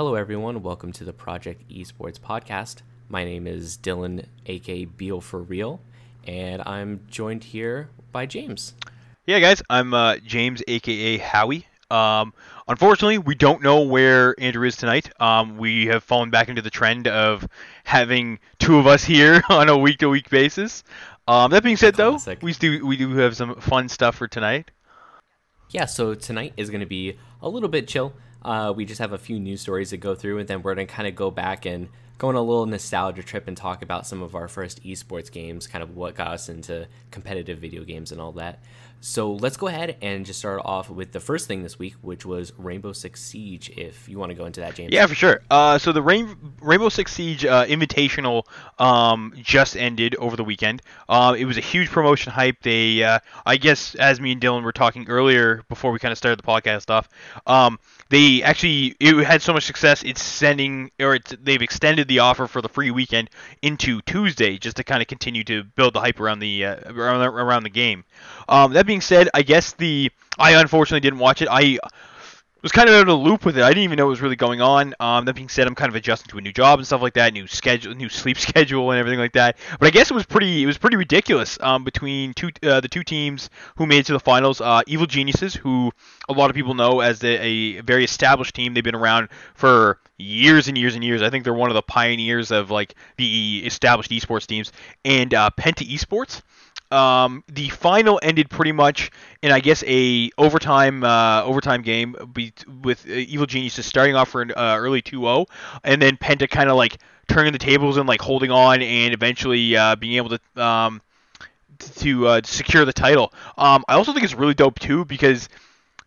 Hello, everyone. Welcome to the Project Esports podcast. My name is Dylan, aka Beal for Real, and I'm joined here by James. Yeah, guys, I'm uh, James, aka Howie. Um, unfortunately, we don't know where Andrew is tonight. Um, we have fallen back into the trend of having two of us here on a week-to-week basis. Um, that being said, though, we do we do have some fun stuff for tonight. Yeah, so tonight is going to be a little bit chill. Uh, we just have a few news stories to go through, and then we're going to kind of go back and go on a little nostalgia trip and talk about some of our first esports games, kind of what got us into competitive video games and all that. So let's go ahead and just start off with the first thing this week, which was Rainbow Six Siege. If you want to go into that, James. Yeah, for sure. Uh, so the Rain- Rainbow Six Siege uh, Invitational um, just ended over the weekend. Uh, it was a huge promotion hype. They, uh, I guess, as me and Dylan were talking earlier before we kind of started the podcast off, um, they actually it had so much success. It's sending or it's, they've extended the offer for the free weekend into Tuesday just to kind of continue to build the hype around the uh, around, around the game. Um, that being said, I guess the I unfortunately didn't watch it. I was kind of out of the loop with it. I didn't even know what was really going on. Um, that being said, I'm kind of adjusting to a new job and stuff like that, new schedule, new sleep schedule, and everything like that. But I guess it was pretty, it was pretty ridiculous um, between two, uh, the two teams who made it to the finals. Uh, Evil Geniuses, who a lot of people know as the, a very established team. They've been around for years and years and years. I think they're one of the pioneers of like the established esports teams. And uh, Penta Esports. Um, the final ended pretty much in, I guess, a overtime uh, overtime game be- with uh, Evil Geniuses starting off for an uh, early 2-0, and then Penta kind of like turning the tables and like holding on and eventually uh, being able to um, to uh, secure the title. Um, I also think it's really dope too because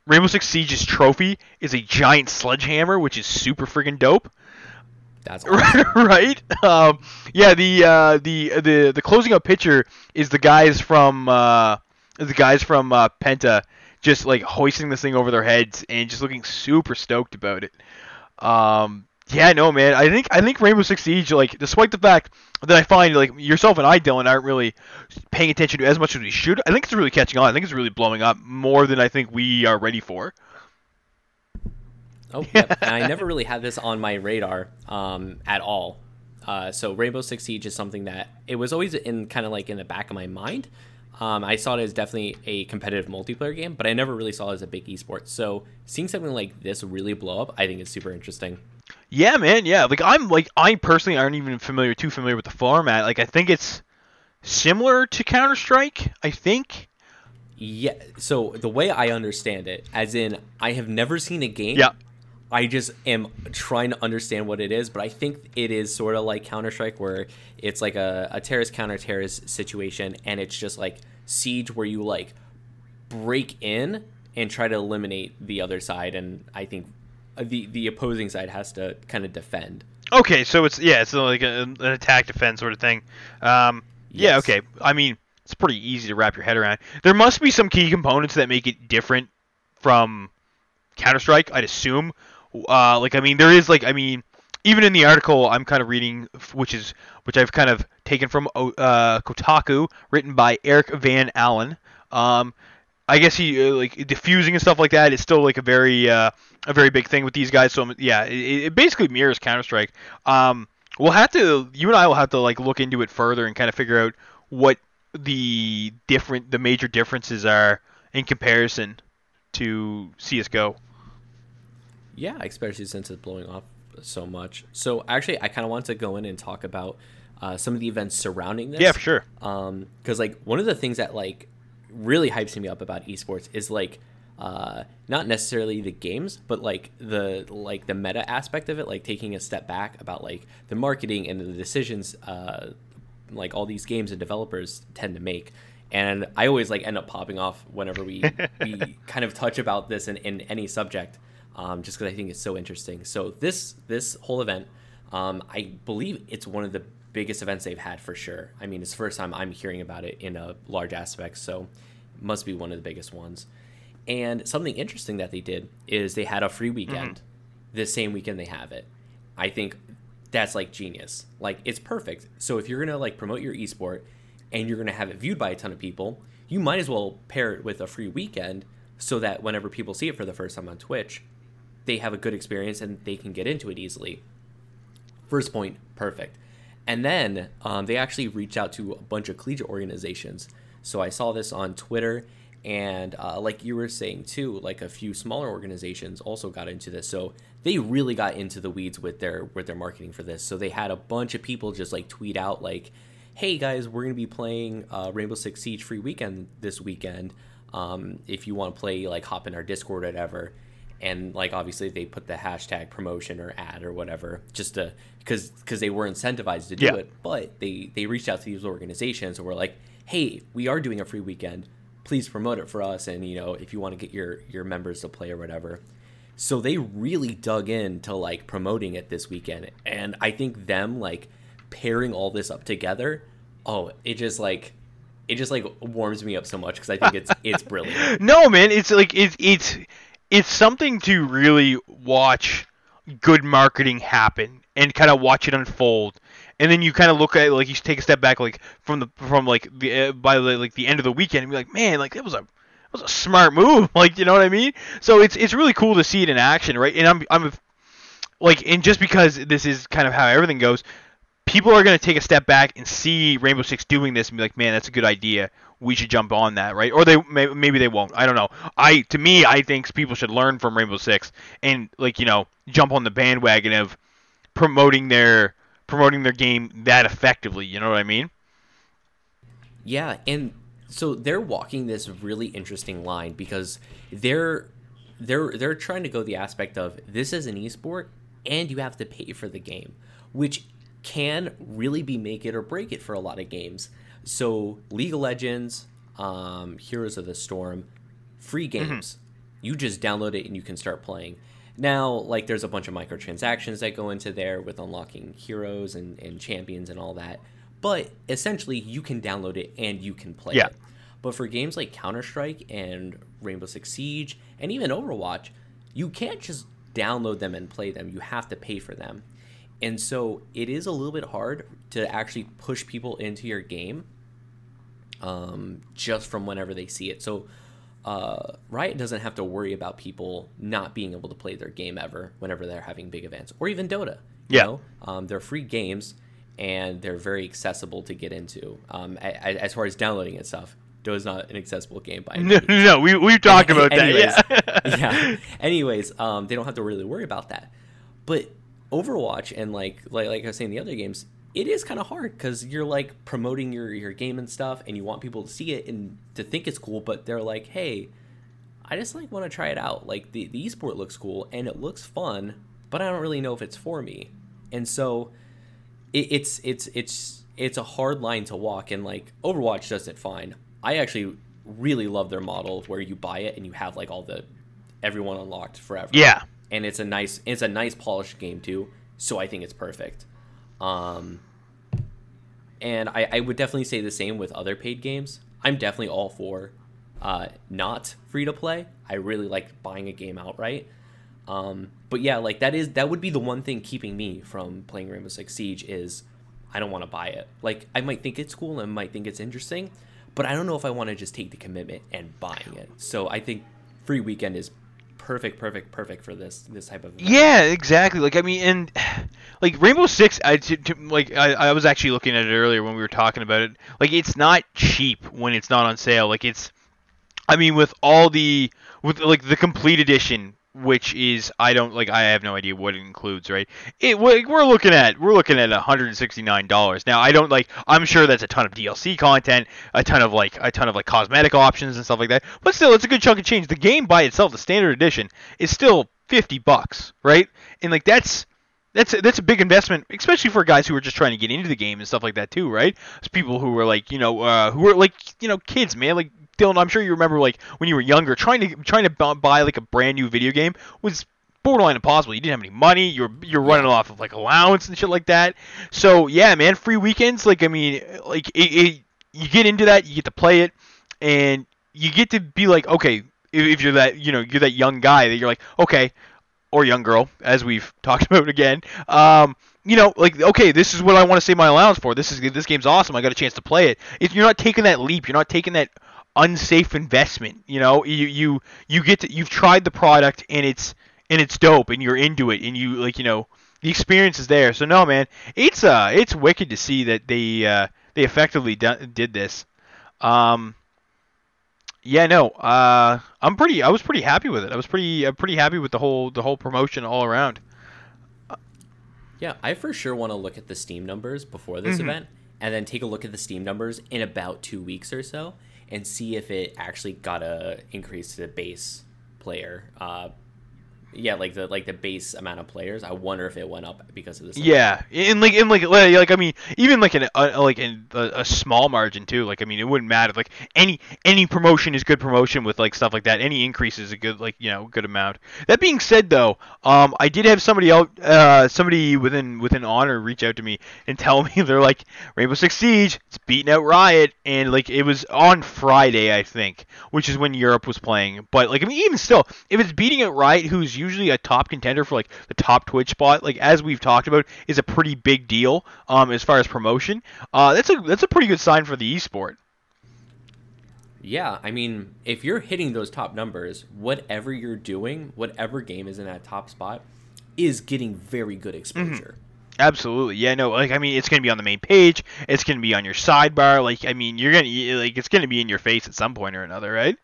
Rainbow Six Siege's trophy is a giant sledgehammer, which is super friggin' dope. That's awesome. right? Um, yeah, the uh, the the the closing up picture is the guys from uh, the guys from uh, Penta just like hoisting this thing over their heads and just looking super stoked about it. Um, yeah, no, man. I think I think Rainbow Six Siege, like, despite the fact that I find like yourself and I, Dylan, aren't really paying attention to as much as we should. I think it's really catching on. I think it's really blowing up more than I think we are ready for. Oh, yep. and I never really had this on my radar um, at all. Uh, so Rainbow Six Siege is something that it was always in kind of like in the back of my mind. Um, I saw it as definitely a competitive multiplayer game, but I never really saw it as a big esports. So seeing something like this really blow up, I think is super interesting. Yeah, man. Yeah, like I'm like I personally aren't even familiar too familiar with the format. Like I think it's similar to Counter Strike. I think. Yeah. So the way I understand it, as in, I have never seen a game. Yeah. I just am trying to understand what it is, but I think it is sort of like Counter Strike, where it's like a, a terrorist counter terrorist situation, and it's just like Siege, where you like break in and try to eliminate the other side, and I think the the opposing side has to kind of defend. Okay, so it's yeah, it's like a, an attack defense sort of thing. Um, yeah, okay. I mean, it's pretty easy to wrap your head around. There must be some key components that make it different from Counter Strike. I'd assume. Uh, like I mean, there is like I mean, even in the article I'm kind of reading, which is which I've kind of taken from uh, Kotaku, written by Eric Van Allen. Um, I guess he uh, like diffusing and stuff like that is still like a very uh, a very big thing with these guys. So yeah, it, it basically mirrors Counter Strike. Um, we'll have to you and I will have to like look into it further and kind of figure out what the different the major differences are in comparison to CS:GO. Yeah, especially since it's blowing off so much. So actually, I kind of want to go in and talk about uh, some of the events surrounding this. Yeah, for sure. um because like one of the things that like really hypes me up about esports is like uh not necessarily the games but like the like the meta aspect of it like taking a step back about like the marketing and the decisions uh like all these games and developers tend to make and i always like end up popping off whenever we we kind of touch about this in, in any subject um, just because i think it's so interesting so this this whole event um, I believe it's one of the biggest events they've had for sure. I mean, it's the first time I'm hearing about it in a large aspect, so it must be one of the biggest ones. And something interesting that they did is they had a free weekend the same weekend they have it. I think that's like genius. Like it's perfect. So if you're gonna like promote your esport and you're gonna have it viewed by a ton of people, you might as well pair it with a free weekend so that whenever people see it for the first time on Twitch, they have a good experience and they can get into it easily. First point, perfect. And then um, they actually reached out to a bunch of collegiate organizations. So I saw this on Twitter, and uh, like you were saying too, like a few smaller organizations also got into this. So they really got into the weeds with their with their marketing for this. So they had a bunch of people just like tweet out like, "Hey guys, we're gonna be playing uh, Rainbow Six Siege free weekend this weekend. Um, if you want to play, like hop in our Discord or whatever." And like obviously they put the hashtag promotion or ad or whatever just to because because they were incentivized to do Yeah. it but they they reached out to these organizations and were like hey we are doing a free weekend. Please promote it for us and you know if you want to get your your members to play or whatever. So they really dug into like promoting it this weekend and i think them like pairing all this up together oh it just like it just like warms me up so much because i think it's it's brilliant. No, man, it's like it's it's it's something to really watch good marketing happen and kind of watch it unfold. And then you kind of look at it, like you take a step back like from the from like the uh, by the, like the end of the weekend and be like, "Man, like that was a that was a smart move." Like, you know what I mean? So it's it's really cool to see it in action, right? And I'm I'm like and just because this is kind of how everything goes, people are going to take a step back and see Rainbow Six doing this and be like, "Man, that's a good idea. We should jump on that, right?" Or they maybe they won't. I don't know. I to me, I think people should learn from Rainbow Six and like you know jump on the bandwagon of promoting their promoting their game that effectively. You know what I mean? Yeah, and so they're walking this really interesting line because they're they're they're trying to go the aspect of this is an esport and you have to pay for the game, which can really be make it or break it for a lot of games. So League of Legends, um, Heroes of the Storm, free games. You just download it and you can start playing. Now, like there's a bunch of microtransactions that go into there with unlocking heroes and, and champions and all that. But essentially you can download it and you can play Yeah. it. But for games like Counter Strike and Rainbow Six Siege and even Overwatch, you can't just download them and play them. You have to pay for them. And so it is a little bit hard to actually push people into your game um, just from whenever they see it. So uh, Riot doesn't have to worry about people not being able to play their game ever whenever they're having big events, or even Dota. You Yeah. know? um, they're free games and they're very accessible to get into. Um, as far as downloading and stuff, Dota's not an accessible game by any No, no, no, we we've talked about that. Anyways, Yeah. yeah. Anyways, um, they don't have to really worry about that. But Overwatch and like like like I was saying, the other games, it is kind of hard because you're like promoting your your game and stuff, and you want people to see it and to think it's cool, but they're like, hey, I just like want to try it out. Like the the esport looks cool and it looks fun, but I don't really know if it's for me. And so it, it's it's it's it's a hard line to walk and like overwatch does it fine i actually really love their model where you buy it and you have like all the everyone unlocked forever Yeah. And it's a nice it's a nice polished game too so i think it's perfect um and i i would definitely say the same with other paid games i'm definitely all for uh not free to play i really like buying a game outright um, but yeah, like that is that would be the one thing keeping me from playing Rainbow Six Siege is I don't want to buy it. Like I might think it's cool and might think it's interesting, but I don't know if I want to just take the commitment and buying it. So I think free weekend is perfect, perfect, perfect for this this type of event. Yeah, exactly. Like I mean, and like Rainbow Six, I to, to, like I, I was actually looking at it earlier when we were talking about it. Like it's not cheap when it's not on sale. Like it's, I mean, with all the with like the complete edition, which is I don't like I have no idea what it includes. Right? It we- we're looking at we're looking at 169 dollars. Now I don't like I'm sure that's a ton of DLC content, a ton of like a ton of like cosmetic options and stuff like that. But still, it's a good chunk of change. The game by itself, the standard edition, is still 50 bucks, right? And like that's that's that's a big investment, especially for guys who are just trying to get into the game and stuff like that too, right? It's people who were like, you know, uh, who were like, you know, kids, man. Like Dylan, I'm sure you remember like when you were younger, trying to trying to buy like a brand new video game was borderline impossible. You didn't have any money. You're you're running off of like allowance and shit like that. So yeah, man, free weekends. Like I mean, like it, it, you get into that, you get to play it, and you get to be like, okay, if, you're that, you know, you're that young guy that you're like, okay, or young girl, as we've talked about again. Um, you know, like okay, this is what I want to save my allowance for. This is this game's awesome. I got a chance to play it. If you're not taking that leap, you're not taking that unsafe investment. You know, you you you get to you've tried the product and it's and it's dope and you're into it and you like you know the experience is there. So no, man, it's uh it's wicked to see that they uh they effectively do- did this. Um, yeah, no, uh, I'm pretty. I was pretty happy with it. I was pretty, uh, pretty happy with the whole, the whole promotion all around. Yeah, I for sure want to look at the Steam numbers before this Mm-hmm. event, and then take a look at the Steam numbers in about two weeks or so, and see if it actually got a increase to the base player. Uh, yeah, like the like the base amount of players. I wonder if it went up because of this. Yeah, in like in like like I mean even like an a, like in a, a small margin too. Like I mean it wouldn't matter. Like any any promotion is good promotion with like stuff like that. Any increase is a good like you know good amount. That being said though, um I did have somebody out uh somebody within within Honor reach out to me and tell me they're like Rainbow Six Siege it's beating out Riot and like it was on Friday I think, which is when Europe was playing. But like I mean even still if it's beating out Riot who's usually a top contender for like the top Twitch spot like as we've talked about is a pretty big deal um as far as promotion. Uh that's a that's a pretty good sign for the esport. Yeah, I mean, if you're hitting those top numbers, whatever you're doing, whatever game is in that top spot, is getting very good exposure. Absolutely. Yeah, no, like I mean it's going to be on the main page, it's going to be on your sidebar, like I mean you're going to like it's going to be in your face at some point or another, right?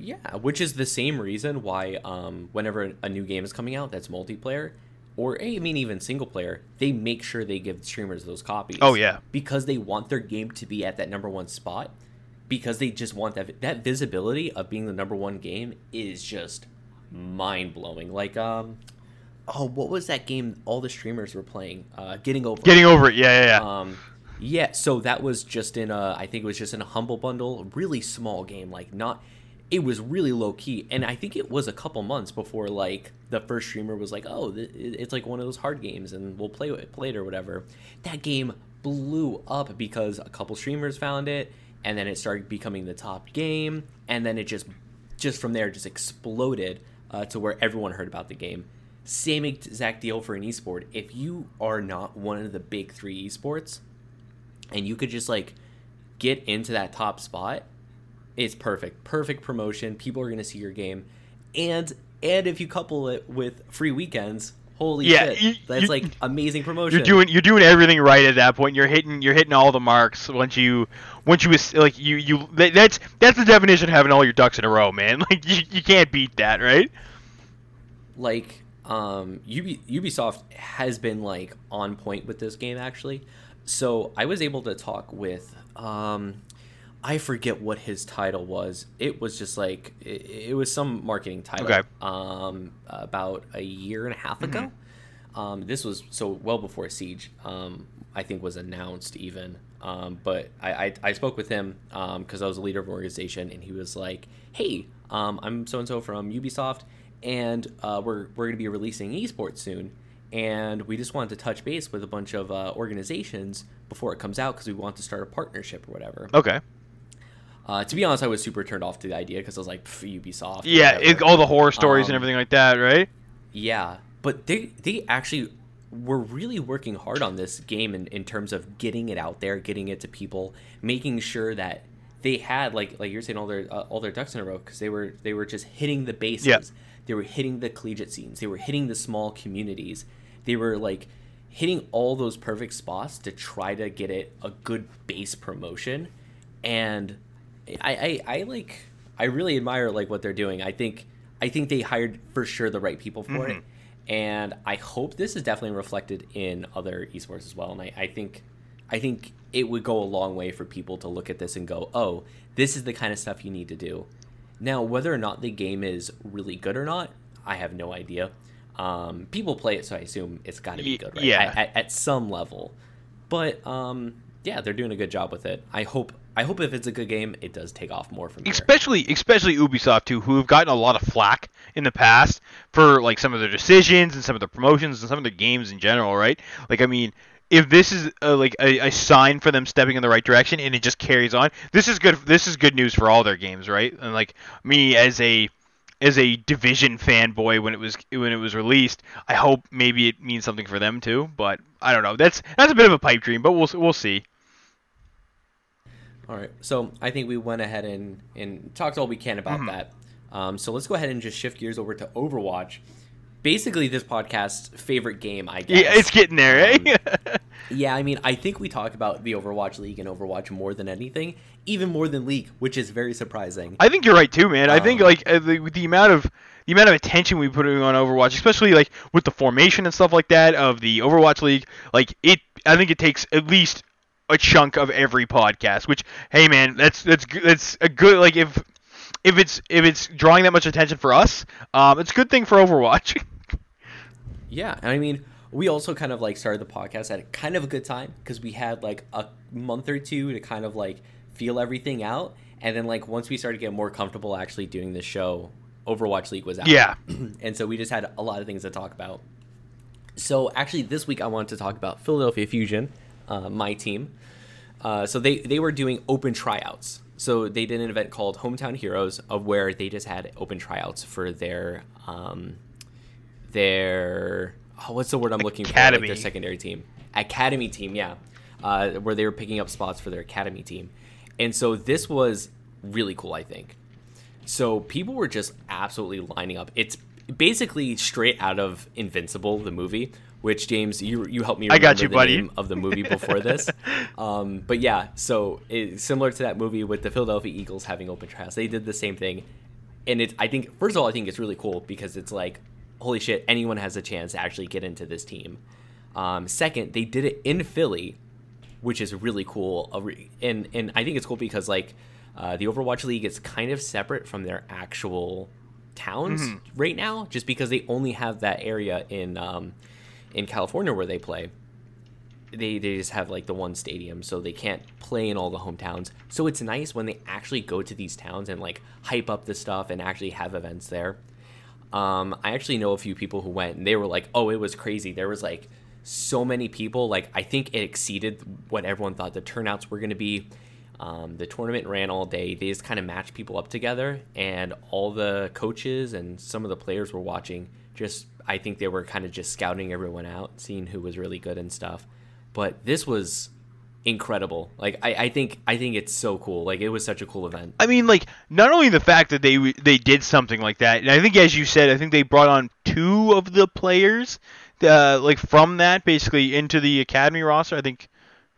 Yeah, which is the same reason why um, whenever a new game is coming out that's multiplayer, or I mean even single player, they make sure they give streamers those copies. Oh, yeah. because they want their game to be at that number one spot, because they just want that that visibility of being the number one game is just mind blowing. Like um, oh, what was that game all the streamers were playing? Uh, Getting over. It. Getting over it. Yeah, yeah, yeah. Um, yeah, so that was just in a, I think it was just in a humble bundle, really small game, like not, it was really low key, and I think it was a couple months before like the first streamer was like, oh, it's like one of those hard games, and we'll play it, play it or whatever. That game blew up because a couple streamers found it, and then it started becoming the top game, and then it just, just from there, just exploded uh, to where everyone heard about the game. Same exact deal for an esport. If you are not one of the big three esports, and you could just like get into that top spot, it's perfect. Perfect promotion. People are going to see your game. And and if you couple it with free weekends, holy Yeah, shit. you- that's you- like amazing promotion. You're doing you're doing everything right at that point. You're hitting you're hitting all the marks once you once you like you you that's that's the definition of having all your ducks in a row, man. Like you, you can't beat that, right? like um Ubi- Ubisoft has been like on point with this game actually. So I was able to talk with um I forget what his title was. It was just like it, it was some marketing title. Okay. Um about a year and a half ago. Um this was so well before Siege. Um I think was announced even. Um, but I, I, I spoke with him because I was a leader of an organization, and he was like, "Hey, um, I'm so and so from Ubisoft, and uh, we're we're going to be releasing esports soon, and we just wanted to touch base with a bunch of uh, organizations before it comes out because we want to start a partnership or whatever." Okay. Uh, to be honest, I was super turned off to the idea because I was like, "Pff, Ubisoft. Yeah, whatever." it, all the horror stories and Um, everything like that, right? Yeah, but they they actually were really working hard on this game in, in terms of getting it out there, getting it to people, making sure that they had like like you're saying all their uh, all their ducks in a row because they were they were just hitting the bases. Yeah. They were hitting the collegiate scenes. They were hitting the small communities. They were like hitting all those perfect spots to try to get it a good base promotion. And I, I, I like I really admire like what they're doing. I think I think they hired for sure the right people for it. And I hope this is definitely reflected in other esports as well. And I, I think I think it would go a long way for people to look at this and go, oh, this is the kind of stuff you need to do. Now, whether or not the game is really good or not, I have no idea. Um, people play it, so I assume it's got to be good, right? yeah. At some level. But um, yeah, they're doing a good job with it. I hope. I hope if it's a good game, it does take off more from especially especially Ubisoft too, who have gotten a lot of flack in the past for like some of their decisions and some of their promotions and some of their games in general, right? Like I mean, if this is uh, like a, a sign for them stepping in the right direction and it just carries on, this is good. This is good news for all their games, right? And like me as a as a division fanboy when it was when it was released, I hope maybe it means something for them too. But I don't know. That's that's a bit of a pipe dream, but we'll we'll see. All right. So I think we went ahead and, and talked all we can about that. Um, so let's go ahead and just shift gears over to Overwatch. basically this podcast's favorite game, I guess. Yeah, it's getting there, eh? Um, yeah, I mean, I think we talk about the Overwatch League and Overwatch more than anything, even more than League, which is very surprising. I think you're right too, man. I think Um, like uh, the, the amount of the amount of attention we put on Overwatch, especially like with the formation and stuff like that of the Overwatch League, like it, I think it takes at least a chunk of every podcast. Which, hey, man, that's that's that's a good like if if it's if it's drawing that much attention for us, um, it's a good thing for Overwatch. Yeah, and I mean, we also kind of like started the podcast at kind of a good time because we had like a month or two to kind of like feel everything out, and then like once we started to get more comfortable actually doing the show, Overwatch League was out. yeah, and so we just had a lot of things to talk about. So actually, this week I wanted to talk about Philadelphia Fusion, uh, my team. Uh, so they they were doing open tryouts. So they did an event called Hometown Heroes, of where they just had open tryouts for their um, their oh, what's the word I'm looking for? Like Academy. their secondary team, academy team, yeah, uh, where they were picking up spots for their academy team. And so this was really cool, I think. So people were just absolutely lining up. It's basically straight out of Invincible, the movie. Which James, you you helped me I remember got you, the buddy. name of the movie before this. um, but yeah, so it, similar to that movie with the Philadelphia Eagles having open trials, they did the same thing. And it, I think, first of all, I think it's really cool because it's like, holy shit, anyone has a chance to actually get into this team. Um, second, they did it in Philly, which is really cool. And and I think it's cool because like uh, the Overwatch League is kind of separate from their actual towns right now, just because they only have that area in um, in California where they play. They they just have like the one stadium, so they can't play in all the hometowns. So it's nice when they actually go to these towns and like hype up the stuff and actually have events there. Um, I actually know a few people who went and they were like, "Oh, it was crazy." There was like so many people. Like I think it exceeded what everyone thought the turnouts were going to be. Um, the tournament ran all day. They just kind of matched people up together, and all the coaches and some of the players were watching. Just I think they were kind of just scouting everyone out, seeing who was really good and stuff. But this was incredible. Like I, I think I think it's so cool. Like it was such a cool event. I mean, like not only the fact that they they did something like that, and I think as you said, I think they brought on two of the players, uh, like from that basically into the academy roster. I think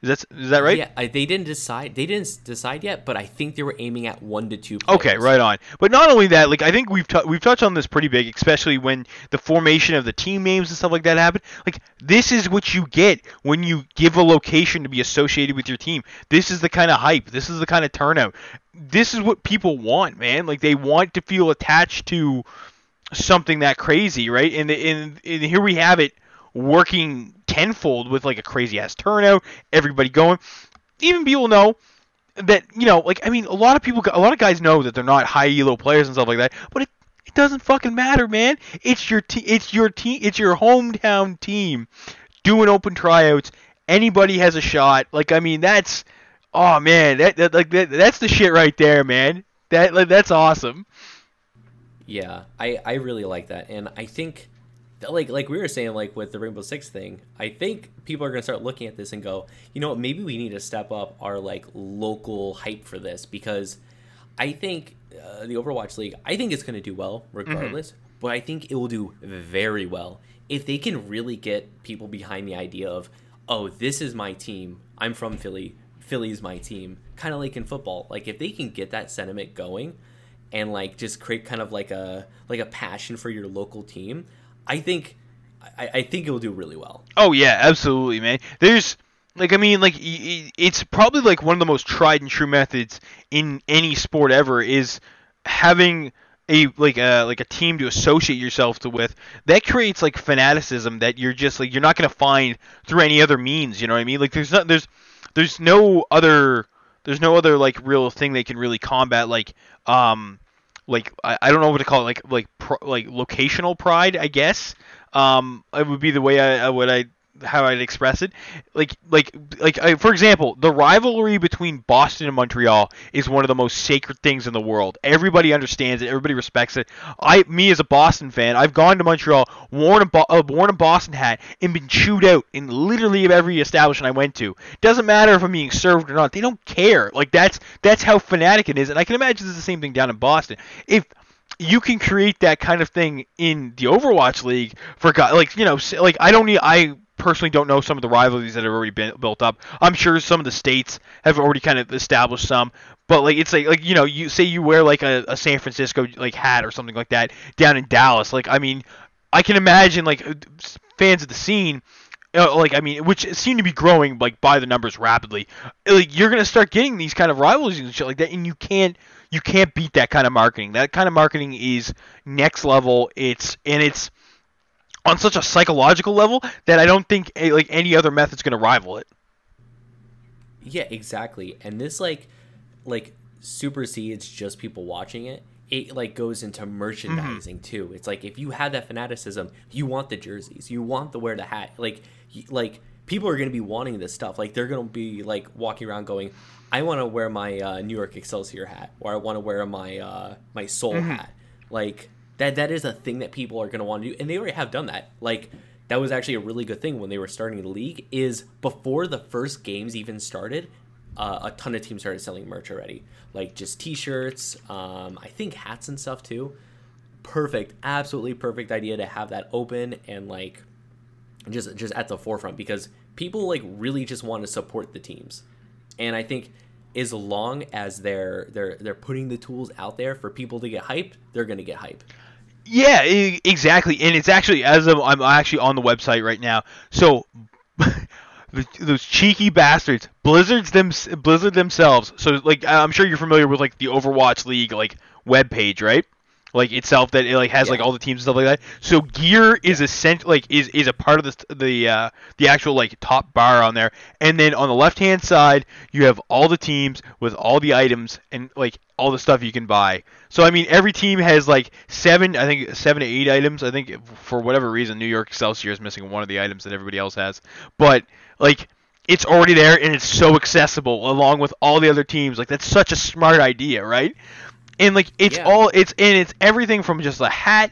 is that is that right? Yeah, I, they didn't decide. They didn't decide yet, but I think they were aiming at one to two. Okay, right on. But not only that, like I think we've t- we've touched on this pretty big, especially when the formation of the team names and stuff like that happened. Like this is what you get when you give a location to be associated with your team. This is the kind of hype. This is the kind of turnout. This is what people want, man. Like they want to feel attached to something that crazy, right? And and, and here we have it working tenfold with like a crazy ass turnout, everybody going. Even people know that you know, like I mean, a lot of people, a lot of guys know that they're not high elo players and stuff like that, but it, it doesn't fucking matter, man. It's your te- it's your team, it's your hometown team doing open tryouts. Anybody has a shot. Like I mean, that's oh man, that, that like that, that's the shit right there, man. That like, that's awesome. Yeah, I I really like that, and I think like like we were saying like with the Rainbow Six thing, I think people are gonna start looking at this and go, you know what, maybe we need to step up our like local hype for this because I think uh, the Overwatch League, I think it's gonna do well regardless, but I think it will do very well if they can really get people behind the idea of, oh, this is my team, I'm from Philly, Philly's my team, kind of like in football. Like if they can get that sentiment going and like just create kind of like a like a passion for your local team, I think I, I think it will do really well. Oh yeah, absolutely, man. There's like I mean like it's probably like one of the most tried and true methods in any sport ever is having a like a like a team to associate yourself to with that creates like fanaticism that you're just like you're not to find through any other means, you know what I mean? Like there's not there's there's no other there's no other like real thing they can really combat like um like I, I don't know what to call it like like pro, like locational pride I guess. Um it would be the way I, I would I how I'd express it. Like like like for example the rivalry between Boston and Montreal is one of the most sacred things in the world. Everybody understands it. Everybody respects it. I me as a Boston fan I've gone to Montreal worn a, Bo- uh, worn a Boston hat and been chewed out in literally every establishment I went to. Doesn't matter if I'm being served or not. They don't care. Like that's that's how fanatic it is. And I can imagine it's the same thing down in Boston. If you can create that kind of thing in the Overwatch League for God, like you know like I don't need I personally don't know some of the rivalries that have already been built up. I'm sure some of the states have already kind of established some, but like it's like like you know you say you wear like a, a San Francisco like hat or something like that down in Dallas. Like I mean, I can imagine like fans of the scene. Uh, like I mean, which seem to be growing like by the numbers rapidly. Like you're gonna start getting these kind of rivalries and shit like that, and you can't you can't beat that kind of marketing. That kind of marketing is next level. It's and it's on such a psychological level that I don't think a, like any other method's going to rival it. Yeah, exactly. And this like like supersedes just people watching it. It like goes into merchandising mm-hmm. too. It's like if you have that fanaticism, you want the jerseys, you want to wear the hat. Like like people are going to be wanting this stuff. Like they're going to be like walking around going, "I want to wear my uh, New York Excelsior hat," or "I want to wear my uh, my Seoul mm-hmm. hat." Like that that is a thing that people are going to want to do, and they already have done that. Like that was actually a really good thing when they were starting the league. Is before the first games even started, uh, a ton of teams started selling merch already, like just T-shirts, um, I think hats and stuff too. Perfect, absolutely perfect idea to have that open and like just just at the forefront because people like really just want to support the teams, and I think as long as they're they're they're putting the tools out there for people to get hype, they're gonna get hype. Yeah, exactly, and it's actually as of, I'm actually on the website right now. So those cheeky bastards, Blizzard's them Blizzard themselves. So like I'm sure you're familiar with like the Overwatch League like web page, right? Like itself that it like has yeah. like all the teams and stuff like that. So gear is essential like is is a part of the the uh, the actual like top bar on there. And then on the left hand side you have all the teams with all the items and like all the stuff you can buy. So I mean every team has like seven I think seven to eight items. I think for whatever reason New York Excelsior is missing one of the items that everybody else has. But like it's already there and it's so accessible along with all the other teams. Like that's such a smart idea, right? And like it's yeah. all it's and it's everything from just a hat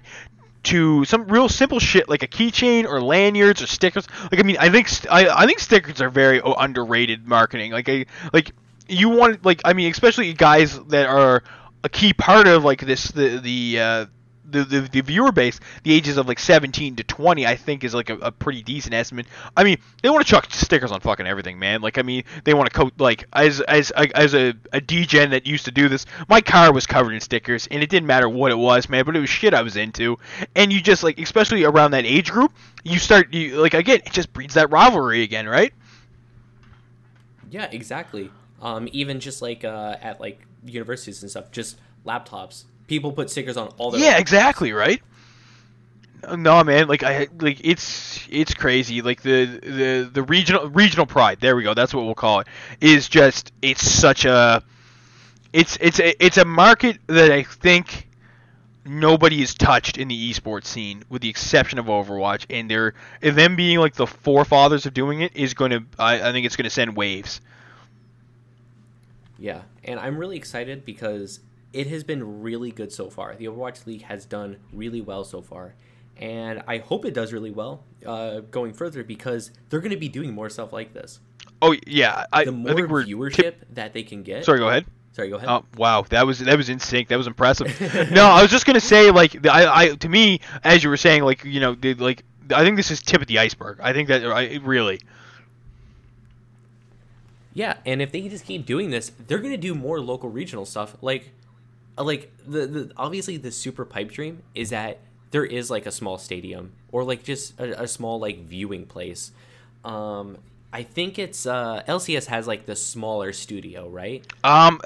to some real simple shit like a keychain or lanyards or stickers. Like I mean, I think I, I think stickers are very underrated marketing. Like I like you want like I mean, especially guys that are a key part of like this the the uh, the, the, the viewer base, the ages of like 17 to 20, I think is like a, a pretty decent estimate. I mean, they want to chuck stickers on fucking everything, man. Like, I mean, they want to coat like as as as a a DGen that used to do this. My car was covered in stickers, and it didn't matter what it was, man. But it was shit I was into, and you just like, especially around that age group, you start you like again, it just breeds that rivalry again, right? Yeah, exactly. Um, even just like uh, at like universities and stuff, just laptops people put stickers on all their. Yeah, exactly right. No man, like I like it's it's crazy. Like the the the regional regional pride. There we go. That's what we'll call it. Is just it's such a it's it's a, it's a market that I think nobody is touched in the esports scene with the exception of Overwatch and they're them being like the forefathers of doing it is going to I, I think it's going to send waves. Yeah, and I'm really excited because it has been really good so far. The Overwatch League has done really well so far, and I hope it does really well uh, going further because they're going to be doing more stuff like this. Oh yeah, I, the more I think we're viewership that they can get. Sorry, go ahead. Sorry, go ahead. Oh wow, that was that was in sync. That was impressive. no, I was just gonna say like I, I to me as you were saying like you know the, like I think this is tip of the iceberg. I think that I really. Yeah, and if they just keep doing this, they're gonna do more local regional stuff. Like uh, like the, the obviously the super pipe dream is that there is like a small stadium or like just a, a small like viewing place. Um, I think it's uh, LCS has like the smaller studio, right? Um,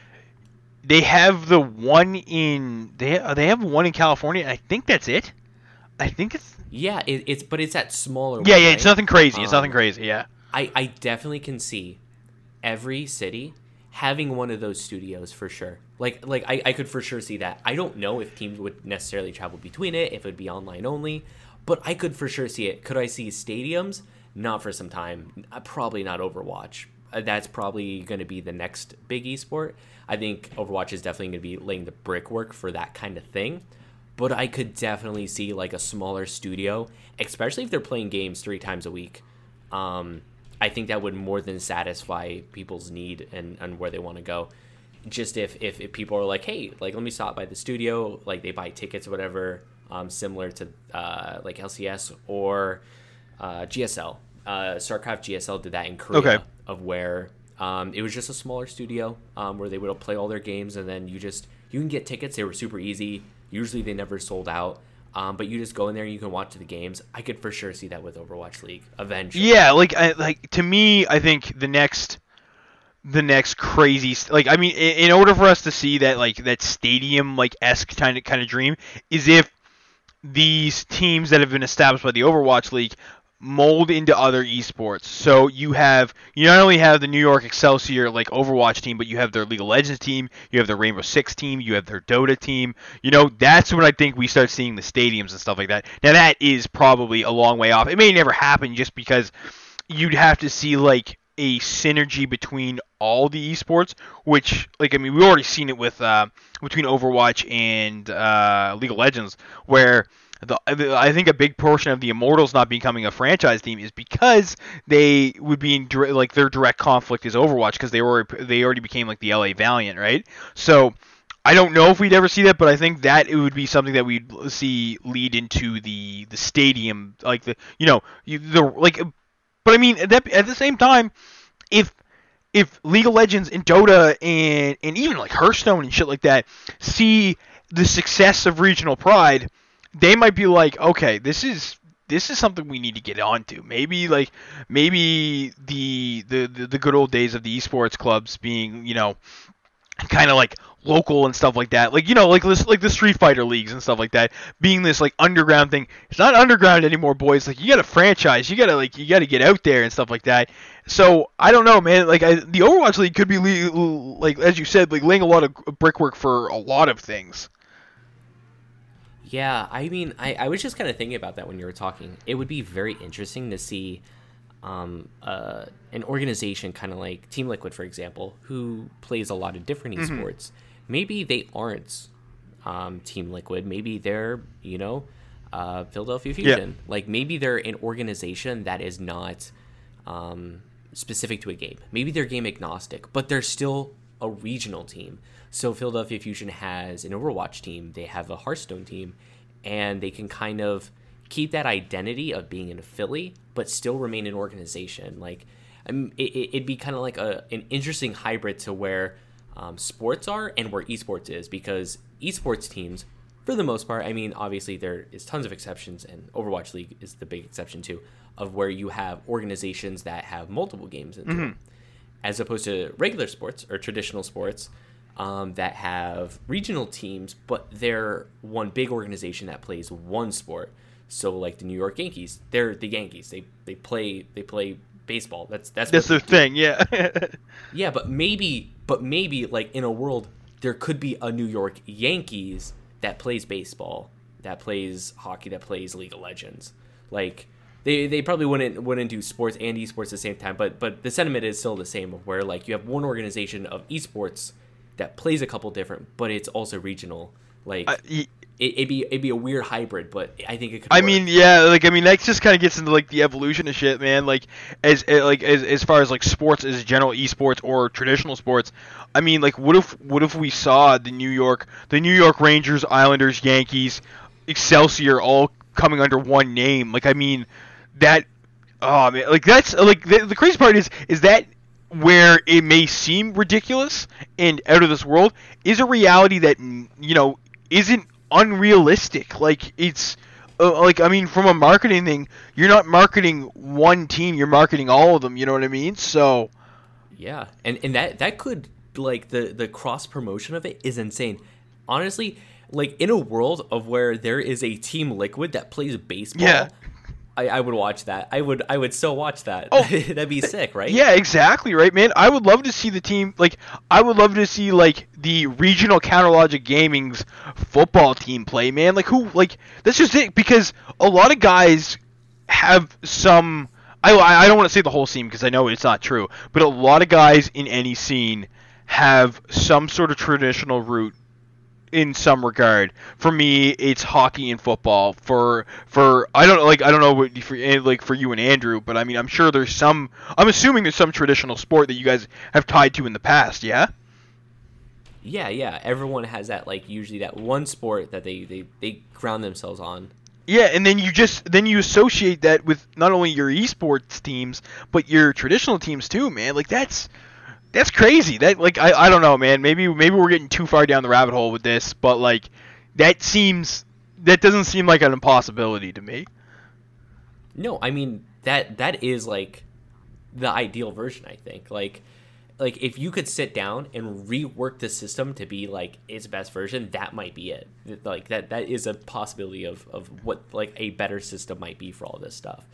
they have the one in they they have one in California. I think that's it. I think it's yeah. It, it's but it's that smaller. Yeah, one, yeah. Right? It's nothing crazy. It's um, nothing crazy. Yeah. I I definitely can see every city having one of those studios for sure. Like like I, I could for sure see that. I don't know if teams would necessarily travel between it, if it would be online only, but I could for sure see it. Could I see stadiums? Not for some time. Uh, probably not Overwatch. Uh, that's probably going to be the next big esport. I think Overwatch is definitely going to be laying the brickwork for that kind of thing. But I could definitely see like a smaller studio, especially if they're playing games three times a week. Um, I think that would more than satisfy people's need and, and where they want to go. Just if, if if people are like, hey, like let me stop by the studio, like they buy tickets or whatever, um, similar to uh, like LCS or uh, GSL. Uh, StarCraft GSL did that in Korea, Okay. of where um, it was just a smaller studio um, where they would play all their games, and then you just you can get tickets. They were super easy. Usually they never sold out. Um, but you just go in there and you can watch the games. I could for sure see that with Overwatch League eventually. Yeah, like I, like to me, I think the next the next crazy like I mean, in, in order for us to see that like that stadium like esque kind of kind of dream is if these teams that have been established by the Overwatch League mold into other esports. So you have you not only have the New York Excelsior like Overwatch team, but you have their League of Legends team, you have their Rainbow Six team, you have their Dota team. You know, that's when I think we start seeing the stadiums and stuff like that. Now that is probably a long way off. It may never happen just because you'd have to see like a synergy between all the esports, which like I mean we've already seen it with uh, between Overwatch and uh, League of Legends, where the I think a big portion of the Immortals not becoming a franchise team is because they would be in like their direct conflict is Overwatch because they were they already became like the LA Valiant, right? So. I don't know if we'd ever see that, but I think that it would be something that we'd see lead into the the stadium, like the you know you, the like but I mean, at, that, at the same time, if if League of Legends and Dota and and even like Hearthstone and shit like that see the success of regional pride, they might be like, okay, this is this is something we need to get onto. Maybe like maybe the the the, the good old days of the esports clubs being you know kind of like local and stuff like that. Like you know, like this, like the Street Fighter leagues and stuff like that, being this like underground thing. It's not underground anymore, boys. Like you got to franchise, you got to like you got to get out there and stuff like that. So I don't know, man. Like I, the Overwatch League could be le- like as you said, like laying a lot of brickwork for a lot of things. Yeah, I mean, I, I was just kind of thinking about that when you were talking. It would be very interesting to see um, uh, an organization kind of like Team Liquid, for example, who plays a lot of different esports. Maybe they aren't um, Team Liquid. Maybe they're, you know, uh, Philadelphia Fusion. Like maybe they're an organization that is not um, specific to a game. Maybe they're game agnostic, but they're still a regional team. So Philadelphia Fusion has an Overwatch team, they have a Hearthstone team, and they can kind of keep that identity of being in Philly, but still remain an organization. Like, um, it, it- it'd be kind of like a an interesting hybrid to where um, sports are and where esports is, because esports teams, for the most part, I mean, obviously there is tons of exceptions, and Overwatch League is the big exception too, of where you have organizations that have multiple games them as opposed to regular sports or traditional sports um, that have regional teams, but they're one big organization that plays one sport. So, like the New York Yankees, they're the Yankees. They they play they play baseball. That's that's That's their they do. thing, yeah. Yeah, but maybe but maybe like in a world there could be a New York Yankees that plays baseball, that plays hockey, that plays League of Legends. Like they, they probably wouldn't wouldn't do sports and esports at the same time, but but the sentiment is still the same where like you have one organization of esports that plays a couple different, but it's also regional. Like I- it, it'd be it'd be a weird hybrid, but I think it could. I work. mean, yeah, like I mean, that just kind of gets into like the evolution of shit, man. Like as eh, like as, as far as like sports as general esports or traditional sports. I mean, like what if what if we saw the New York the New York Rangers, Islanders, Yankees, Excelsior all coming under one name? Like I mean, that oh man, like that's like the, the crazy part is is that where it may seem ridiculous and out of this world is a reality that you know isn't unrealistic. Like it's uh, like I mean, from a marketing thing, you're not marketing one team, you're marketing all of them. You know what I mean? So Yeah, and and that that could like the the cross promotion of it is insane. Honestly, like in a world of where there is a team Liquid that plays baseball, Yeah. I, I would watch that. I would I would still watch that. Oh, that'd be sick, right? yeah, exactly right, man. I would love to see the team. Like I would love to see like the regional Counterlogic Gaming's football team play, man. Like who? Like that's just it because a lot of guys have some. I, I don't want to say the whole scene because I know it's not true, but a lot of guys in any scene have some sort of traditional root in some regard. For me, it's hockey and football. For for I don't like I don't know what for eh, like for you and Andrew, but I mean I'm sure there's some. I'm assuming there's some traditional sport that you guys have tied to in the past. Yeah. Yeah, yeah. Everyone has that like usually that one sport that they they they ground themselves on. Yeah, and then you just then you associate that with not only your esports teams but your traditional teams too, man. Like that's that's crazy. That like I, I don't know, man. Maybe maybe we're getting too far down the rabbit hole with this, but like that seems that doesn't seem like an impossibility to me. No, I mean that that is like the ideal version, I think. Like like if you could sit down and rework the system to be like its best version, that might be it. Like that that is a possibility of of what like a better system might be for all this stuff.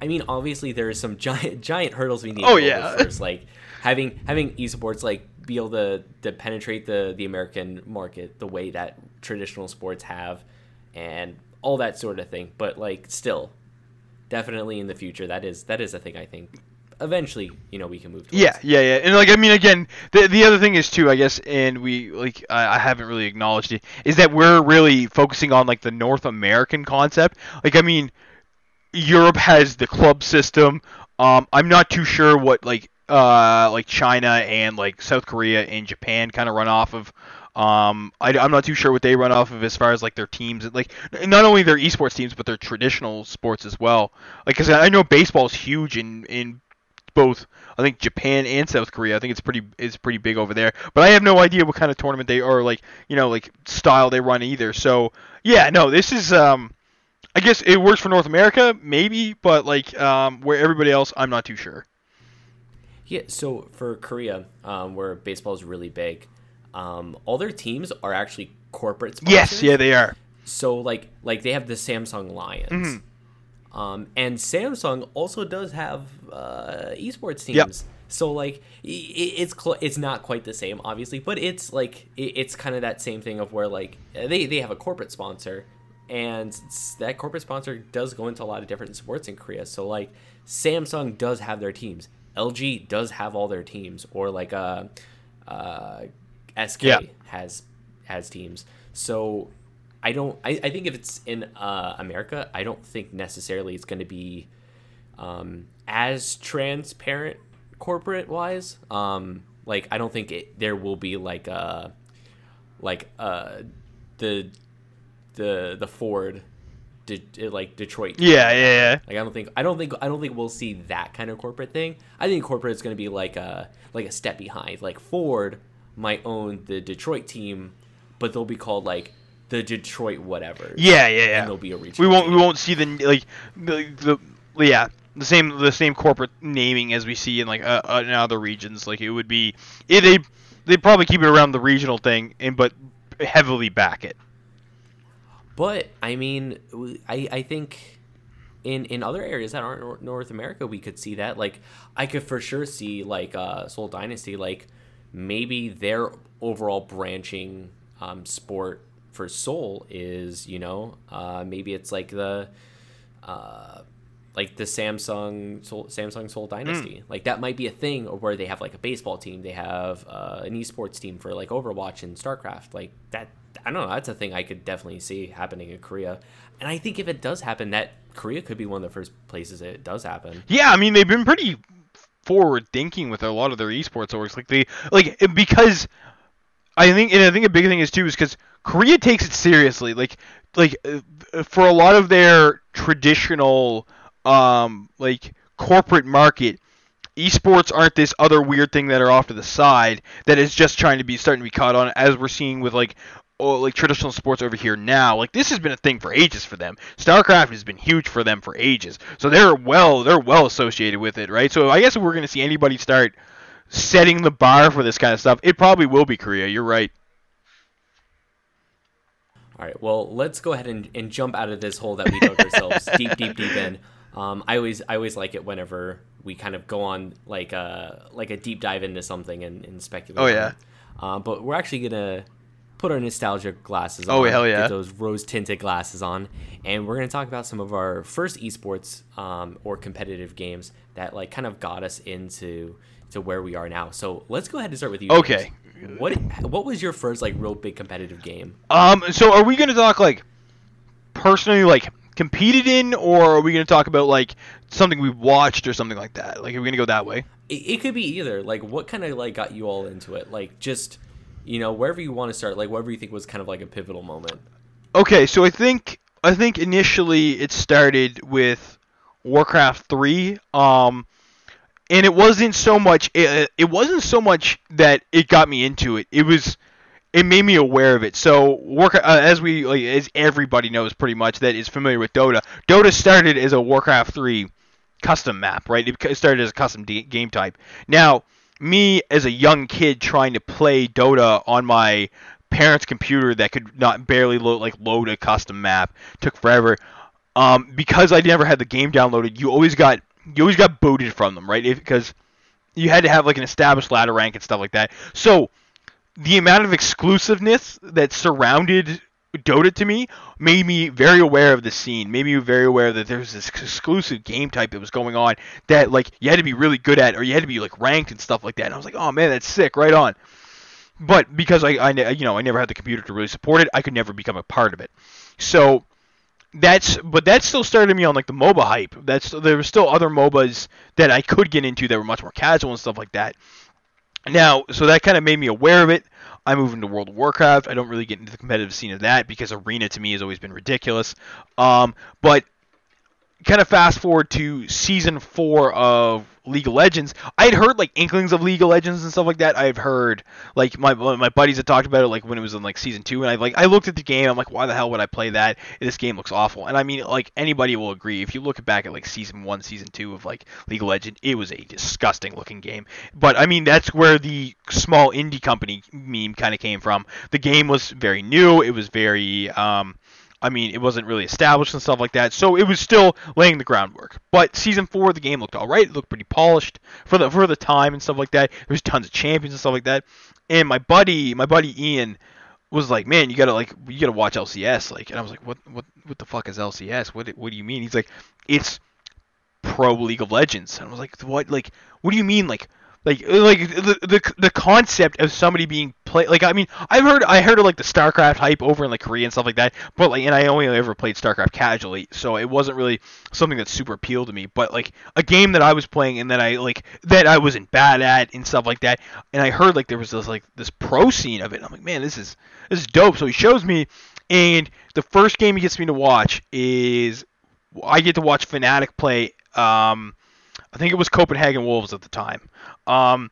I mean, obviously there are some giant giant hurdles we need Oh, yeah. first, like having having esports like be able to, to penetrate the the American market the way that traditional sports have, and all that sort of thing. But like still, definitely in the future, that is that is a thing I think eventually you know we can move. Towards. Yeah, yeah, yeah. And like I mean again, the the other thing is too, I guess, and we like I, I haven't really acknowledged it, is that we're really focusing on like the North American concept. Like I mean, Europe has the club system. Um, I'm not too sure what like uh like China and like South Korea and Japan kind of run off of. Um, I, am not too sure what they run off of as far as like their teams, like not only their esports teams but their traditional sports as well. Like, cause I know baseball is huge in in both I think Japan and South Korea. I think it's pretty it's pretty big over there. But I have no idea what kind of tournament they or like you know like style they run either. So yeah, no, this is um I guess it works for North America maybe, but like um where everybody else I'm not too sure. Yeah, so for Korea, um, where baseball is really big, um, all their teams are actually corporate sponsors. Yes, yeah, they are. So like like they have the Samsung Lions. Mm-hmm. Um, and Samsung also does have uh, esports teams. Yep. So like it's cl- it's not quite the same, obviously, but it's like it's kind of that same thing of where like they they have a corporate sponsor, and that corporate sponsor does go into a lot of different sports in Korea. So like Samsung does have their teams, LG does have all their teams, or like uh, uh, SK Yeah. has has teams. So I don't. I, I think if it's in uh, America, I don't think necessarily it's going to be um, as transparent corporate wise. Um, like I don't think it, there will be like uh like uh the the the Ford de- like Detroit. Yeah, yeah, yeah. Like I don't think I don't think I don't think we'll see that kind of corporate thing. I think corporate is going to be like a like a step behind. Like Ford might own the Detroit team, but they'll be called like the Detroit whatever. Yeah, yeah, yeah. And they'll be a We won't team. we won't see the like the, the yeah the same the same corporate naming as we see in like uh, uh, in other regions. Like it would be it, they they probably keep it around the regional thing and but heavily back it. But I mean, I I think in in other areas that aren't North America, we could see that. Like I could for sure see like uh, Seoul Dynasty, like maybe their overall branching um, sport for Seoul is you know uh, maybe it's like the. Uh, like the Samsung Seoul, Samsung Seoul Dynasty, like that might be a thing or where they have like a baseball team, they have uh, an esports team for like Overwatch and StarCraft, like that. I don't know. That's a thing I could definitely see happening in Korea, and I think if it does happen, that Korea could be one of the first places it does happen. Yeah, I mean they've been pretty forward thinking with a lot of their esports orgs. Like they like because I think and I think a big thing is too is because Korea takes it seriously. Like like uh, for a lot of their traditional um like corporate market. Esports aren't this other weird thing that are off to the side that is just trying to be starting to be caught on as we're seeing with like oh, like traditional sports over here now. Like this has been a thing for ages for them. StarCraft has been huge for them for ages. So they're well they're well associated with it, right? So I guess if we're going to see anybody start setting the bar for this kind of stuff, it probably will be Korea. You're right. All right, well, let's go ahead and, and jump out of this hole that we dug ourselves deep, deep, deep in. Um, I always I always like it whenever we kind of go on like a like a deep dive into something and, and speculate. Oh, yeah. Um, but we're actually gonna put our nostalgia glasses on. Oh, hell yeah. Get those rose tinted glasses on, and we're gonna talk about some of our first esports um, or competitive games that like kind of got us into to where we are now. So let's go ahead and start with you. Okay. James. What what was your first like real big competitive game? Um so are we going to talk like personally like competed in or are we going to talk about like something we watched or something like that? Like are we going to go that way? It, it could be either. Like, what kind of like got you all into it? Like, just you know, wherever you want to start, like whatever you think was kind of like a pivotal moment. Okay, so I think I think initially it started with Warcraft 3. Um and it wasn't so much it, it wasn't so much that it got me into it. It was it made me aware of it. So, Warcraft, uh, as we like, as everybody knows, pretty much that is familiar with Dota. Dota started as a Warcraft 3 custom map, right? It started as a custom game type. Now, me as a young kid trying to play Dota on my parents' computer that could not barely load like load a custom map took forever. Um, because I never had the game downloaded, you always got you always got booted from them, right? Because you had to have like an established ladder rank and stuff like that. So the amount of exclusiveness that surrounded Dota to me made me very aware of the scene. Made me very aware that there was this exclusive game type that was going on that like you had to be really good at, or you had to be like ranked and stuff like that. And I was like, oh man, that's sick, right on. But because I, I you know I never had the computer to really support it, I could never become a part of it. So that's but that still started me on like the MOBA hype. That's there were still other MOBAs that I could get into that were much more casual and stuff like that. Now, so that kind of made me aware of it. I moved into World of Warcraft. I don't really get into the competitive scene of that because Arena to me has always been ridiculous. Um, but kind of fast forward to season four of League of Legends. I had heard like inklings of League of Legends and stuff like that. I've heard like my my buddies had talked about it like when it was in like season two, and I like I looked at the game. I'm like, why the hell would I play that? This game looks awful. And I mean, like anybody will agree. If you look back at like season one, season two of like League of Legends, it was a disgusting looking game. But I mean, that's where the small indie company meme kind of came from. The game was very new. It was very um, I mean, it wasn't really established and stuff like that, so it was still laying the groundwork. But season four, the game looked all right. It looked pretty polished for the for the time and stuff like that. There was tons of champions and stuff like that. And my buddy, my buddy Ian, was like, "Man, you gotta like, you gotta watch LCS." Like, and I was like, "What, what, what the fuck is LCS? What, what do you mean?" He's like, "It's Pro League of Legends." And I was like, "What? Like, what do you mean? Like, like like the the, the concept of somebody being play like I mean I've heard I heard of like the StarCraft hype over in like Korea and stuff like that but like and I only ever played StarCraft casually so it wasn't really something that super appealed to me but like a game that I was playing and that I like that I wasn't bad at and stuff like that and I heard like there was this like this pro scene of it I'm like man this is this is dope so he shows me and the first game he gets me to watch is I get to watch Fnatic play um I think it was Copenhagen Wolves at the time. Um,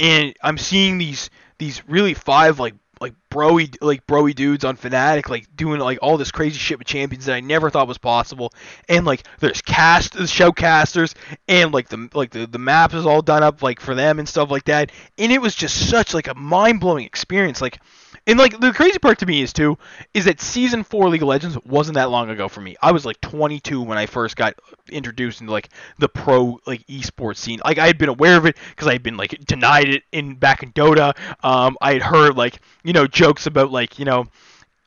and I'm seeing these these really five like like broy like broy dudes on Fnatic like doing like all this crazy shit with champions that I never thought was possible. And like there's cast showcasters and like the like the, the map is all done up like for them and stuff like that. And it was just such like a mind blowing experience. Like and like the crazy part to me is too is that season four League of Legends wasn't that long ago for me. I was like 22 when I first got introduced into like the pro like esports scene. Like I had been aware of it because I had been like denied it in back in Dota. Um, I had heard like you know jokes about like you know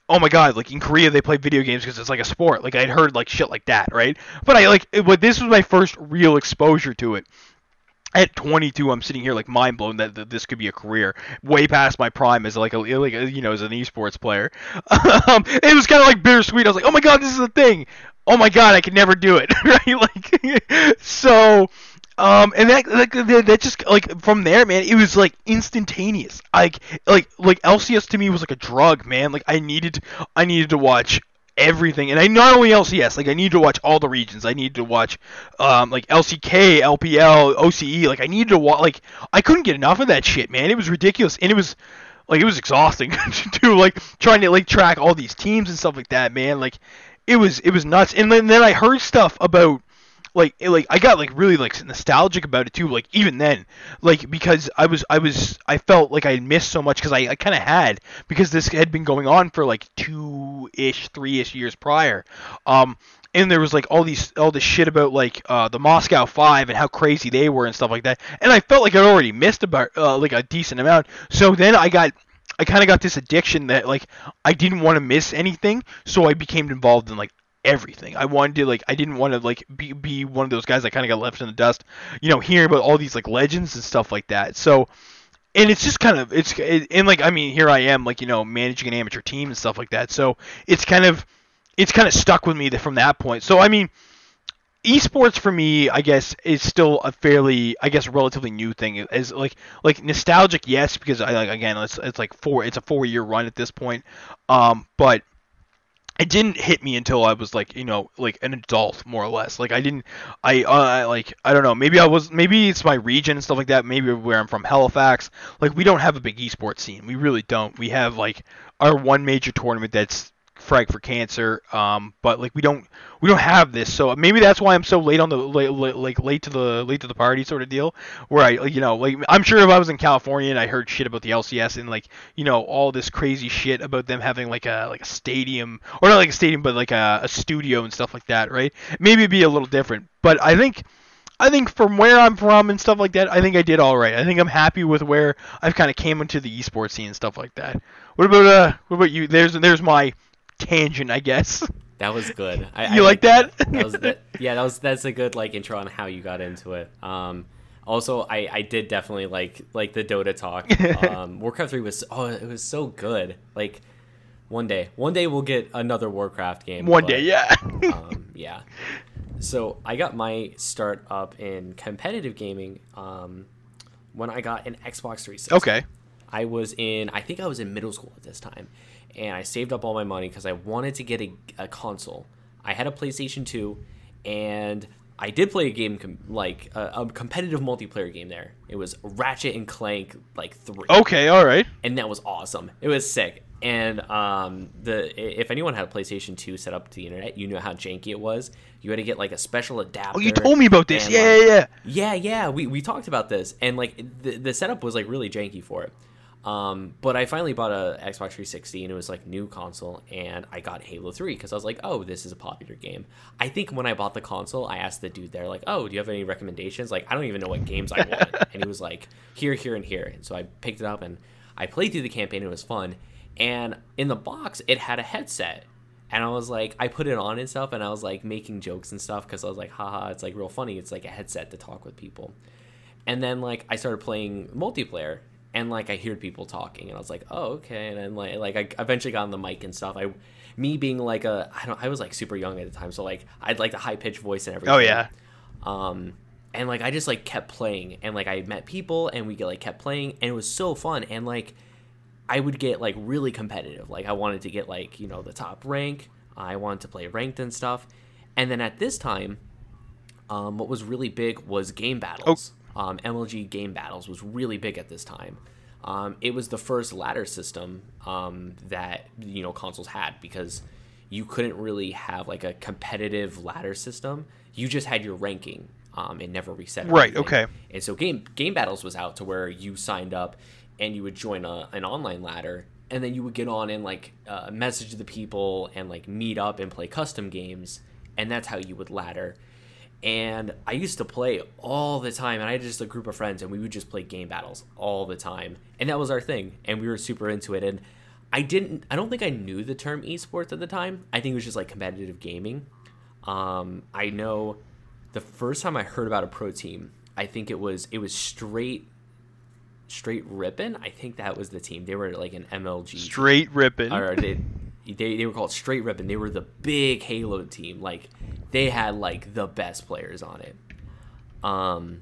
oh my god, like in Korea they play video games because it's like a sport. Like I'd heard like shit like that, right? But I like, but this was my first real exposure to it at 22 i'm sitting here like mind blown that, that, this could be a career. Way past my prime as like a like a, you know as an esports player. Um, it was kind of like bittersweet. I was like oh my god this is a thing. Oh my god i could never do it. Right? Like so um, and that, like that just like from there, man, it was like instantaneous. Like, like, like LCS to me was like a drug, man. Like I needed, I needed to watch everything. And I not only LCS, like I need to watch all the regions. I need to watch um, like LCK, LPL, OCE. Like I needed to watch. Like I couldn't get enough of that shit, man. It was ridiculous, and it was like it was exhausting to like trying to like track all these teams and stuff like that, man. Like it was it was nuts. And then, then I heard stuff about like like I got like really like nostalgic about it too. Like even then, like because I was I was I felt like I missed so much because I, I kind of had because this had been going on for like two ish, three ish years prior. Um, and there was like all these all this shit about like uh, the Moscow Five and how crazy they were and stuff like that. And I felt like I'd already missed about uh, like a decent amount. So then I got I kind of got this addiction that like I didn't want to miss anything, so I became involved in like everything. I wanted to like I didn't want to like be be one of those guys that kind of got left in the dust, you know, hearing about all these like legends and stuff like that. So and it's just kind of it's it, and like I mean here I am like you know managing an amateur team and stuff like that. So it's kind of it's kind of stuck with me from that point. So I mean esports for me, I guess, is still a fairly, I guess, relatively new thing. Is like like nostalgic, yes, because I like again, it's it's like four, it's a four year run at this point. Um, but it didn't hit me until I was like, you know, like an adult more or less. Like I didn't, I, uh, like I don't know. Maybe I was, maybe it's my region and stuff like that. Maybe where I'm from, Halifax. Like we don't have a big esports scene. We really don't. We have like our one major tournament that's frag for cancer. Um, but like we don't we don't have this, so maybe that's why I'm so late on the late, like late to the late to the party sort of deal. Where I you know like I'm sure if I was in California and I heard shit about the LCS and like you know all this crazy shit about them having like a like a stadium or not like a stadium but like a, a studio and stuff like that, right? Maybe it'd be a little different, but I think. I think from where I'm from and stuff like that, I think I did all right. I think I'm happy with where I've kind of came into the esports scene and stuff like that. What about uh? What about you? There's there's my tangent, I guess. That was good. I, you I like that? that? was that, yeah, that was that's a good like intro on how you got into it. Um, also, I, I did definitely like like the Dota talk. Um, Warcraft three was oh it was so good. Like one day, one day we'll get another Warcraft game. One but, day, yeah. um, yeah. So I got my start up in competitive gaming um, when I got an Xbox 360. Okay. I was in I think I was in middle school at this time and I saved up all my money because I wanted to get a, a, console. I had a PlayStation 2, and I did play a game com- like a, a, competitive multiplayer game there. It was Ratchet and Clank like three. Okay, all right. And that was awesome. It was sick. And um, the if anyone had a PlayStation 2 set up to the internet, you know how janky it was. You had to get like a special adapter. Oh, you told me about this. Yeah, like, yeah, yeah. Yeah, yeah. We, we talked about this, and like the, the setup was like really janky for it. Um, but I finally bought a Xbox 360 and it was like new console, and I got Halo 3 because I was like, oh, this is a popular game. I think when I bought the console, I asked the dude there, like, oh, do you have any recommendations? Like, I don't even know what games I want. and he was like, here, here, and here. And so I picked it up and I played through the campaign. It was fun. And in the box, it had a headset. And I was like, I put it on and stuff, and I was like making jokes and stuff because I was like, haha, it's like real funny. It's like a headset to talk with people. And then like I started playing multiplayer and like I heard people talking, and I was like, oh okay. And then like like I eventually got on the mic and stuff. I me being like a I don't I was like super young at the time, so like I'd like the high pitched voice and everything. Oh yeah. Um, and like I just like kept playing, and like I met people, and we like kept playing, and it was so fun, and like I would get like really competitive. Like I wanted to get like you know the top rank. I wanted to play ranked and stuff. And then at this time, um, what was really big was game battles. Oh um, MLG Game Battles was really big at this time. Um, it was the first ladder system um, that you know consoles had because you couldn't really have like a competitive ladder system. You just had your ranking. Um, it never reset. Right. Okay. And so game game battles was out to where you signed up and you would join a, an online ladder and then you would get on and like uh, message the people and like meet up and play custom games and that's how you would ladder and I used to play all the time. And I had just a group of friends, and we would just play game battles all the time, and that was our thing. And we were super into it. And I didn't, I don't think I knew the term esports at the time. I think it was just like competitive gaming. Um, I know the first time I heard about a pro team, I think it was it was straight straight ripping. I think that was the team. They were like an MLG. Straight ripping. Or they, they they were called straight ripping. They were the big Halo team. Like they had like the best players on it. Um,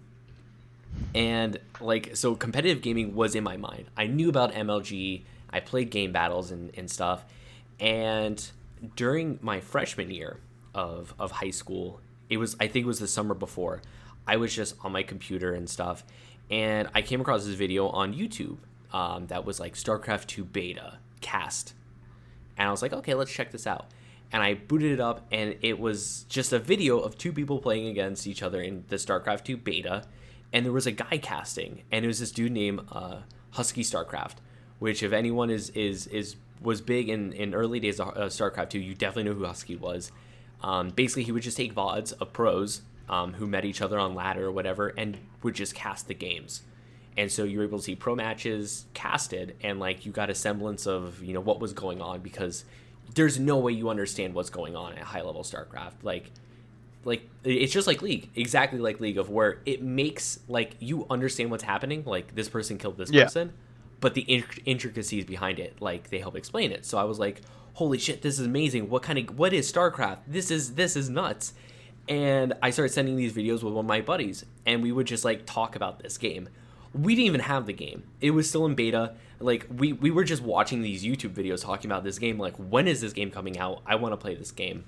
and like so competitive gaming was in my mind. I knew about MLG. I played game battles and, and stuff. And during my freshman year of of high school, it was I think it was the summer before. I was just on my computer and stuff, and I came across this video on YouTube um, that was like StarCraft 2 beta cast, and I was like, okay, let's check this out and I booted it up, and it was just a video of two people playing against each other in the StarCraft 2 beta, and there was a guy casting, and it was this dude named uh, Husky StarCraft, which if anyone is is is was big in in early days of StarCraft 2, you definitely know who Husky was. Um, basically, he would just take vods of pros um, who met each other on ladder or whatever, and would just cast the games. And so you were able to see pro matches casted, and like you got a semblance of you know what was going on because there's no way you understand what's going on at high level StarCraft. Like, like it's just like League, exactly like League of where it makes like you understand what's happening. Like this person killed this yeah. person, but the intricacies behind it, like they help explain it. So I was like, holy shit, this is amazing. What kind of what is StarCraft? This is this is nuts. And I started sending these videos with one of my buddies, and we would just like talk about this game. We didn't even have the game; it was still in beta. Like we we were just watching these YouTube videos talking about this game. Like, when is this game coming out? I want to play this game.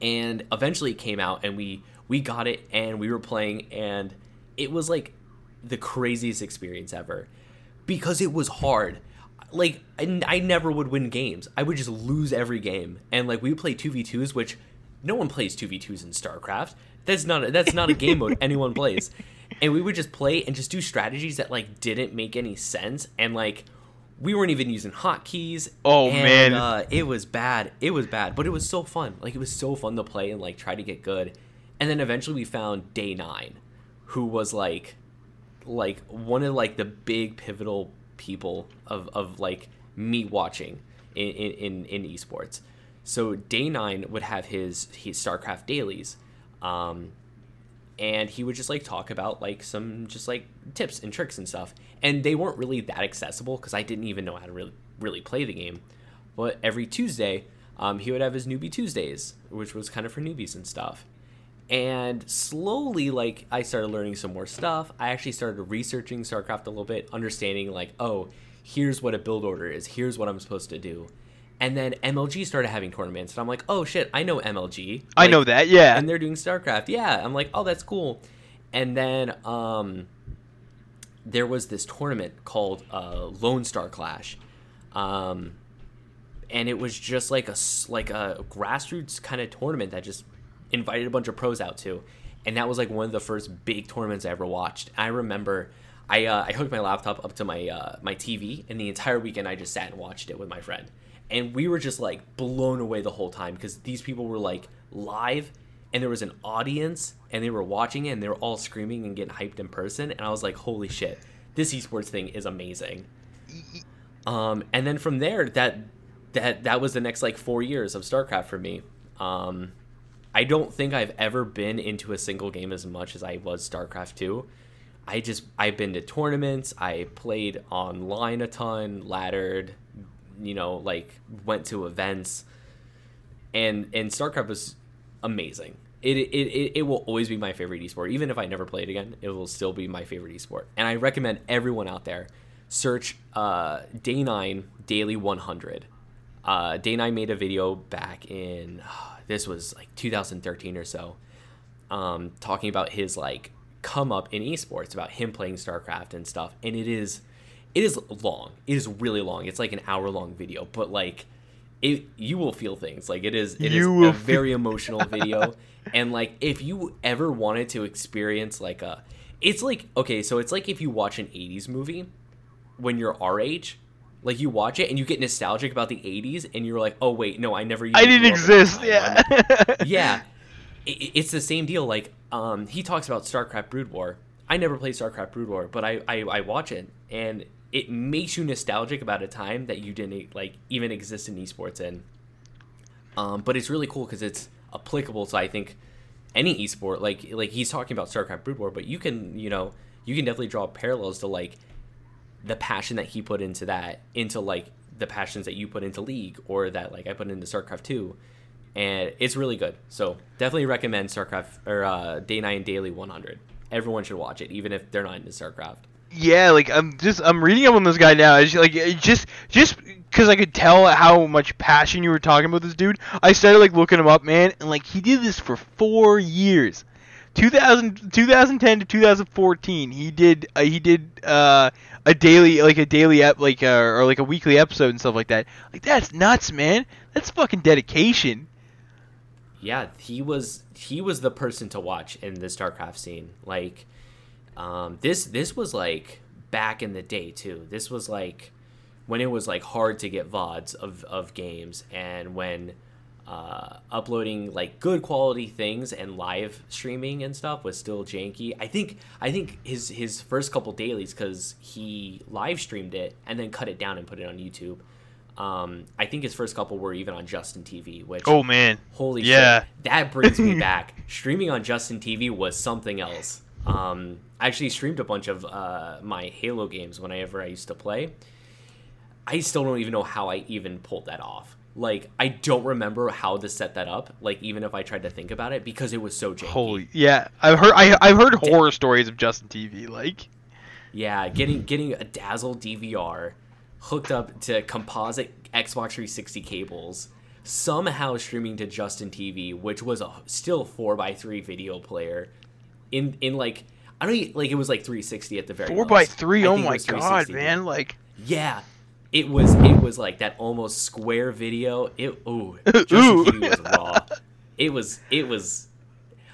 And eventually, it came out, and we we got it, and we were playing, and it was like the craziest experience ever because it was hard like I, I never would win games. I would just lose every game. And like we would play 2v2s which no one plays 2v2s in StarCraft. That's not a, that's not a game mode anyone plays. And we would just play and just do strategies that like didn't make any sense and like we weren't even using hotkeys. Oh and, man. Uh, it was bad. It was bad, but it was so fun. Like it was so fun to play and like try to get good. And then eventually we found Day 9 who was like like one of like the big pivotal people of, of like me watching in, in, in esports. So day nine would have his his StarCraft dailies, um, and he would just like talk about like some just like tips and tricks and stuff. And they weren't really that accessible because I didn't even know how to really really play the game. But every Tuesday, um, he would have his newbie Tuesdays, which was kind of for newbies and stuff. And slowly, like I started learning some more stuff. I actually started researching StarCraft a little bit, understanding like, oh, here's what a build order is. Here's what I'm supposed to do and then MLG started having tournaments, and I'm like, oh shit, I know MLG. Like, I know that, yeah. And they're doing StarCraft, yeah. I'm like, oh, that's cool. And then um, there was this tournament called uh, Lone Star Clash, um, and it was just like a like a grassroots kind of tournament that just invited a bunch of pros out to, and that was like one of the first big tournaments I ever watched. I remember. I, uh, I hooked my laptop up to my uh, my TV, and the entire weekend I just sat and watched it with my friend and we were just like blown away the whole time because these people were like live and there was an audience and they were watching it and they were all screaming and getting hyped in person and i was like holy shit this esports thing is amazing. Um, and then from there that that that was the next like four years of starcraft for me. Um, i don't think i've ever been into a single game as much as i was starcraft 2 i just i've been to tournaments i played online a ton laddered you know, like went to events, and and StarCraft was amazing. It, it, it, it will always be my favorite esport. Even if I never play it again, it will still be my favorite esport. And I recommend everyone out there search uh, Day 9 Daily 100. Uh, Day 9 made a video back in, this was like 2013 or so, um, talking about his like come up in esports, about him playing StarCraft and stuff. And it is it is long. It is really long. It's like an hour long video, but like it you will feel things. Like it is it you is a very emotional video. and like if you ever wanted to experience like a it's like okay, so it's like if you watch an 80s movie when you're our age, like you watch it and you get nostalgic about the 80s and you're like, "Oh wait, no, I never I didn't exist." Yeah. yeah. It, it's the same deal like um he talks about StarCraft Brood War. I never played StarCraft Brood War, but I, I, I watch it and it makes you nostalgic about a time that you didn't like even exist in esports in. Um, but it's really cool because it's applicable to I think any esport. Like like he's talking about StarCraft Brood War, but you can you know you can definitely draw parallels to like the passion that he put into that into like the passions that you put into League or that like I put into StarCraft two, and it's really good. So definitely recommend StarCraft or uh, Day Nine Daily one hundred. Everyone should watch it, even if they're not into StarCraft yeah, like I'm just I'm reading up on this guy now. It's like just just because I could tell how much passion you were talking about this dude. I started like looking him up, man, and like he did this for four years. 2000, 2010 to 2014 he did uh, he did uh, a daily like a daily ep like uh, or like a weekly episode and stuff like that like that's nuts man that's fucking dedication yeah he was he was the person to watch in the starcraft scene like um, this this was like back in the day too. This was like when it was like hard to get vods of, of games and when uh, uploading like good quality things and live streaming and stuff was still janky. I think I think his his first couple dailies because he live streamed it and then cut it down and put it on YouTube. Um, I think his first couple were even on Justin TV, which oh man, holy yeah, shit, that brings me back. Streaming on Justin TV was something else. Um, I actually streamed a bunch of uh, my Halo games whenever I used to play. I still don't even know how I even pulled that off. like I don't remember how to set that up. Like even if I tried to think about it, because it was so janky. Holy yeah, I've heard I, I've heard horror stories of Justin TV. Like Yeah, getting getting a Dazzle DVR hooked up to composite Xbox 360 cables, somehow streaming to Justin TV, which was a still four x three video player, in in like I don't e- like it was like 360 at the very four by three. Oh my god, man! Like Yeah, it was it was like that almost square video. It ooh, Justin. Was raw. It was it was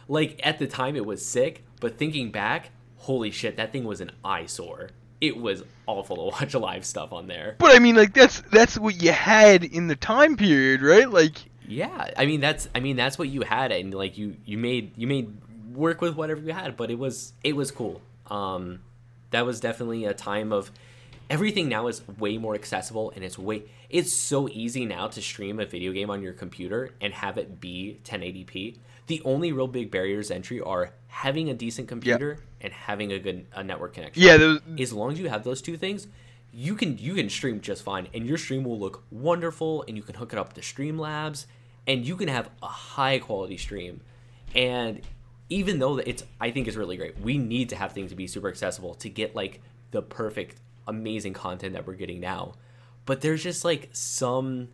like at the time it was sick, but thinking back, holy shit, that thing was an eyesore. It was awful to watch live stuff on there. But I mean, like that's that's what you had in the time period, right? Like, Yeah, I mean that's I mean that's what you had, and like you you made you made work with whatever you had, but it was it was cool. Um, that was definitely a time of everything now is way more accessible, and it's way it's so easy now to stream a video game on your computer and have it be 1080p. The only real big barriers entry are having a decent computer and having a good a network connection yeah, those, as long as you have those two things you can you can stream just fine and your stream will look wonderful and you can hook it up to streamlabs and you can have a high quality stream and even though it's i think it's really great we need to have things to be super accessible to get like the perfect amazing content that we're getting now. But there's just like some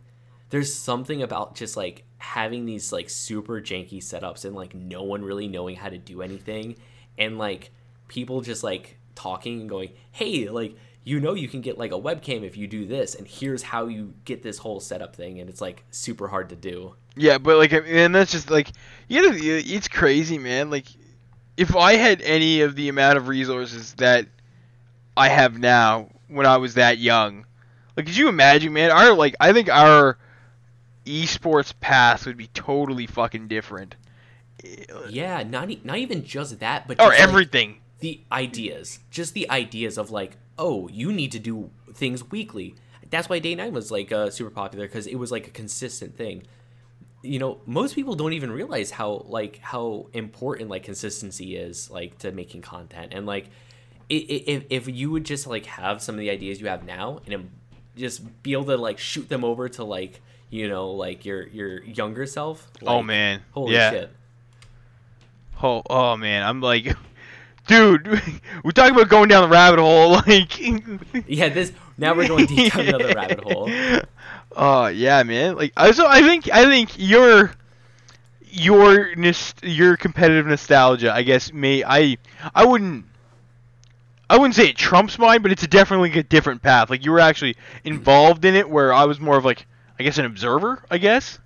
there's something about just like having these like super janky setups and like no one really knowing how to do anything and like people just like talking and going hey like you know you can get like a webcam if you do this and here's how you get this whole setup thing and it's like super hard to do yeah, but like, and that's just like, you know, it's crazy, man. Like, if I had any of the amount of resources that I have now when I was that young, like, could you imagine, man? Our like, I think our esports path would be totally fucking different. yeah not e- not even just that but Or just, like, everything. the ideas just the ideas of like oh you need to do things weekly. That's why day nine was like uh, super popular because it was like a consistent thing. You know most people don't even realize how like how important like consistency is like to making content. And like if, if you would just like have some of the ideas you have now and just be able to like shoot them over to like you know like your your younger self oh man. holy yeah. shit. Oh, oh man, I'm like, dude, we're talking about going down the rabbit hole. Like, yeah this now we're going deep down another rabbit hole Oh yeah, man. Like, I so I think I think your your your competitive nostalgia, I guess, may I I wouldn't. I wouldn't say it trumps mine, but it's a definitely a different path. Like you were actually involved in it, where I was more of like, I guess, an observer. I guess,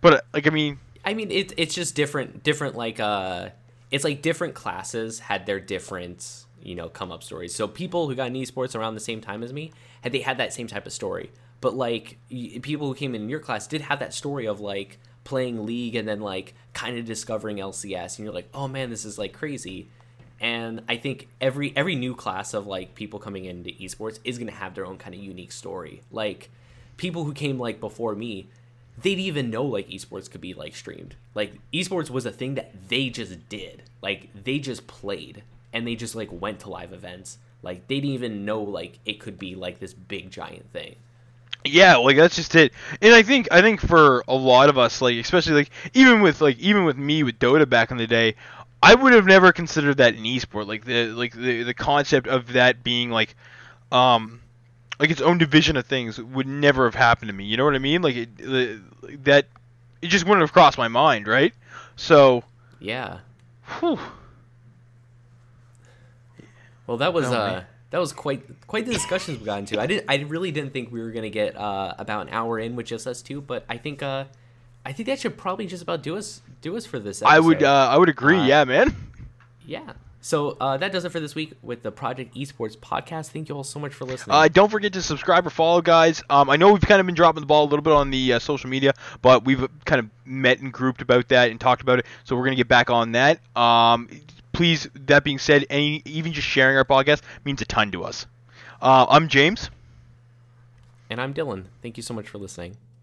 but uh, like I mean, I mean, it's it's just different, different like uh, it's like different classes had their different you know come up stories. So people who got in esports around the same time as me had they had that same type of story. But like y- people who came in your class did have that story of like playing league and then like kind of discovering LCS, and you're like, oh man, this is like crazy. And I think every every new class of like people coming into esports is gonna have their own kind of unique story. Like people who came like before me, they didn't even know like esports could be like streamed. Like esports was a thing that they just did. Like they just played and they just like went to live events. Like they didn't even know like it could be like this big giant thing. Yeah, like that's just it. And I think I think for a lot of us, like especially like even with like even with me with Dota back in the day, I would have never considered that an esport. Like the like the the concept of that being like um like its own division of things would never have happened to me. You know what I mean? Like it, the, that it just wouldn't have crossed my mind, right? So, Yeah. whew. Well, that was Oh, uh that was quite quite the discussions we got into. I didn't, I really didn't think we were gonna get uh about an hour in with just us two, but I think uh I think that should probably just about do us do us for this. Episode. I would uh, I would agree. Uh, yeah, man. Yeah. So uh, that does it for this week with the Project Esports podcast. Thank you all so much for listening. Uh, don't forget to subscribe or follow, guys. Um, I know we've kind of been dropping the ball a little bit on the uh, social media, but we've kind of met and grouped about that and talked about it. So we're gonna get back on that. Um, please. That being said, any even just sharing our podcast means a ton to us. Uh, I'm James. and I'm Dylan. Thank you so much for listening.